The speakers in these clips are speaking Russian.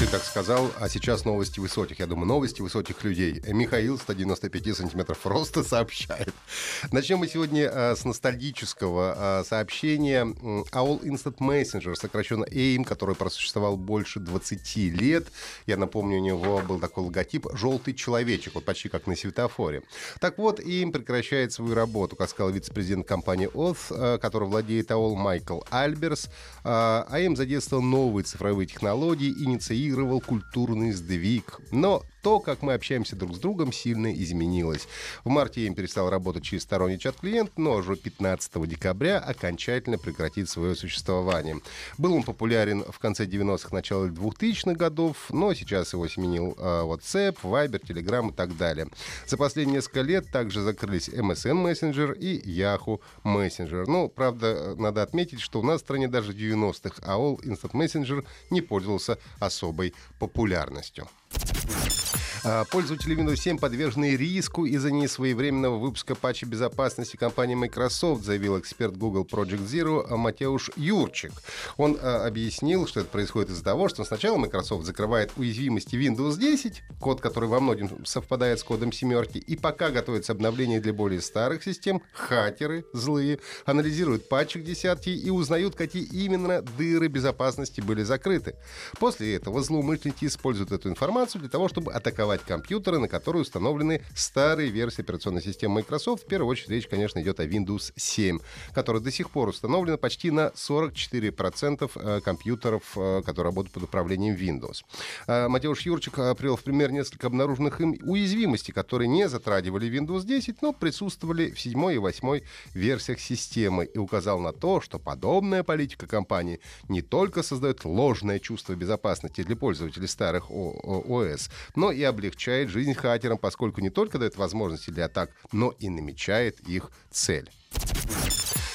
Ты так сказал, а сейчас новости высоких. Я думаю, новости высоких людей. Михаил, 195 сантиметров роста, сообщает. Начнем мы сегодня а, с ностальгического а, сообщения. AOL Instant Messenger, сокращенно AIM, который просуществовал больше 20 лет. Я напомню, у него был такой логотип «желтый человечек», вот почти как на светофоре. Так вот, AIM прекращает свою работу, как сказал вице-президент компании Oath, а, который владеет AOL Майкл Альберс. AIM задействовал новые цифровые технологии, инициировал инициировал культурный сдвиг. Но то, как мы общаемся друг с другом, сильно изменилось. В марте им перестал работать через сторонний чат-клиент, но уже 15 декабря окончательно прекратит свое существование. Был он популярен в конце 90-х, начало 2000-х годов, но сейчас его сменил э, WhatsApp, Viber, Telegram и так далее. За последние несколько лет также закрылись MSN Messenger и Yahoo Messenger. Ну, правда, надо отметить, что у нас в стране даже в 90-х AOL Instant Messenger не пользовался особой популярностью. А, пользователи Windows 7 подвержены риску из-за несвоевременного выпуска патча безопасности компании Microsoft, заявил эксперт Google Project Zero Матеуш Юрчик. Он а, объяснил, что это происходит из-за того, что сначала Microsoft закрывает уязвимости Windows 10, код, который во многом совпадает с кодом семерки, и пока готовится обновление для более старых систем, хакеры злые анализируют патчи к десятке и узнают, какие именно дыры безопасности были закрыты. После этого злоумышленники используют эту информацию для того, чтобы атаковать создавать компьютеры, на которые установлены старые версии операционной системы Microsoft. В первую очередь речь, конечно, идет о Windows 7, которая до сих пор установлена почти на 44% э, компьютеров, э, которые работают под управлением Windows. Э, Матеуш Юрчик привел в пример несколько обнаруженных им уязвимостей, которые не затрагивали Windows 10, но присутствовали в 7 и 8 версиях системы и указал на то, что подобная политика компании не только создает ложное чувство безопасности для пользователей старых ОС, но и об облегчает жизнь хакерам, поскольку не только дает возможности для атак, но и намечает их цель.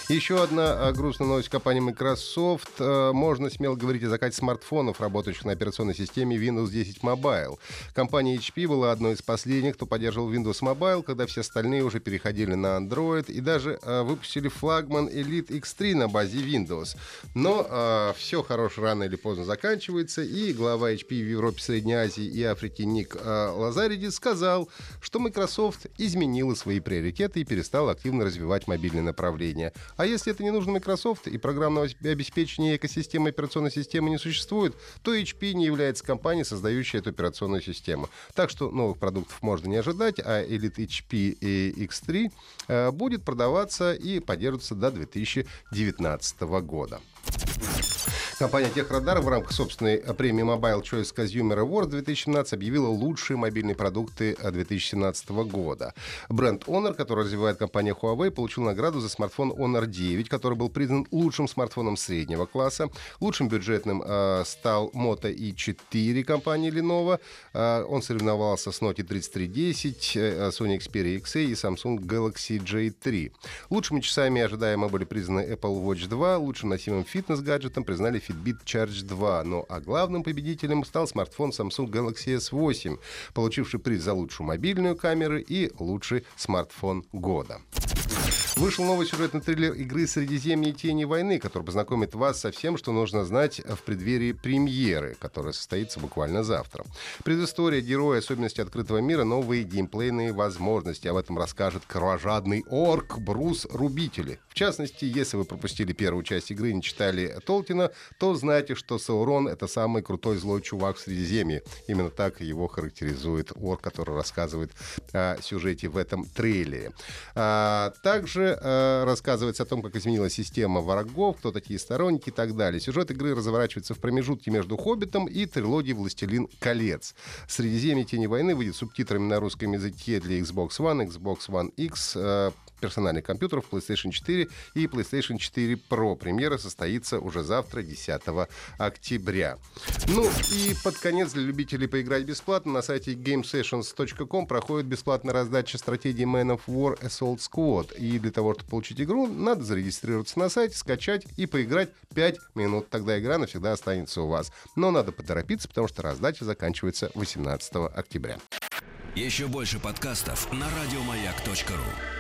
Еще одна а, грустная новость компании Microsoft. А, можно смело говорить о закате смартфонов, работающих на операционной системе Windows 10 Mobile. Компания HP была одной из последних, кто поддерживал Windows Mobile, когда все остальные уже переходили на Android и даже а, выпустили флагман Elite X3 на базе Windows. Но все хорошее рано или поздно заканчивается, и глава HP в Европе, Средней Азии и Африке Ник Лазариди сказал, что Microsoft изменила свои приоритеты и перестала активно развивать мобильное направление. А если это не нужно Microsoft и программного обеспечения экосистемы операционной системы не существует, то HP не является компанией, создающей эту операционную систему. Так что новых продуктов можно не ожидать, а Elite HP X3 э, будет продаваться и поддерживаться до 2019 года. Компания Техрадар в рамках собственной премии Mobile Choice Consumer Award 2017 объявила лучшие мобильные продукты 2017 года. Бренд Honor, который развивает компания Huawei, получил награду за смартфон Honor 9, который был признан лучшим смартфоном среднего класса. Лучшим бюджетным э, стал Moto i4 компании Lenovo. Э, он соревновался с Note 3310, э, Sony Xperia XA и Samsung Galaxy J3. Лучшими часами ожидаемо были признаны Apple Watch 2, лучшим носимым фитнес-гаджетом признали Fitbit Charge 2. Ну а главным победителем стал смартфон Samsung Galaxy S8, получивший приз за лучшую мобильную камеру и лучший смартфон года. Вышел новый сюжетный триллер игры «Средиземье тени войны», который познакомит вас со всем, что нужно знать в преддверии премьеры, которая состоится буквально завтра. Предыстория героя, особенности открытого мира, новые геймплейные возможности. Об этом расскажет кровожадный орк Брус Рубители. В частности, если вы пропустили первую часть игры и не читали Толкина, то знайте, что Саурон — это самый крутой злой чувак в Средиземье. Именно так его характеризует орк, который рассказывает о сюжете в этом трейлере. А, также э, рассказывается о том, как изменилась система врагов, кто такие сторонники и так далее. Сюжет игры разворачивается в промежутке между «Хоббитом» и трилогией «Властелин колец». «Средиземье. Тени войны» выйдет субтитрами на русском языке для Xbox One, Xbox One X, э, персональных компьютеров PlayStation 4 и PlayStation 4 Pro. Премьера состоится уже завтра, 10 октября. Ну и под конец для любителей поиграть бесплатно на сайте gamesessions.com проходит бесплатная раздача стратегии Man of War Assault Squad. И для того, чтобы получить игру, надо зарегистрироваться на сайте, скачать и поиграть 5 минут. Тогда игра навсегда останется у вас. Но надо поторопиться, потому что раздача заканчивается 18 октября. Еще больше подкастов на радиомаяк.ру.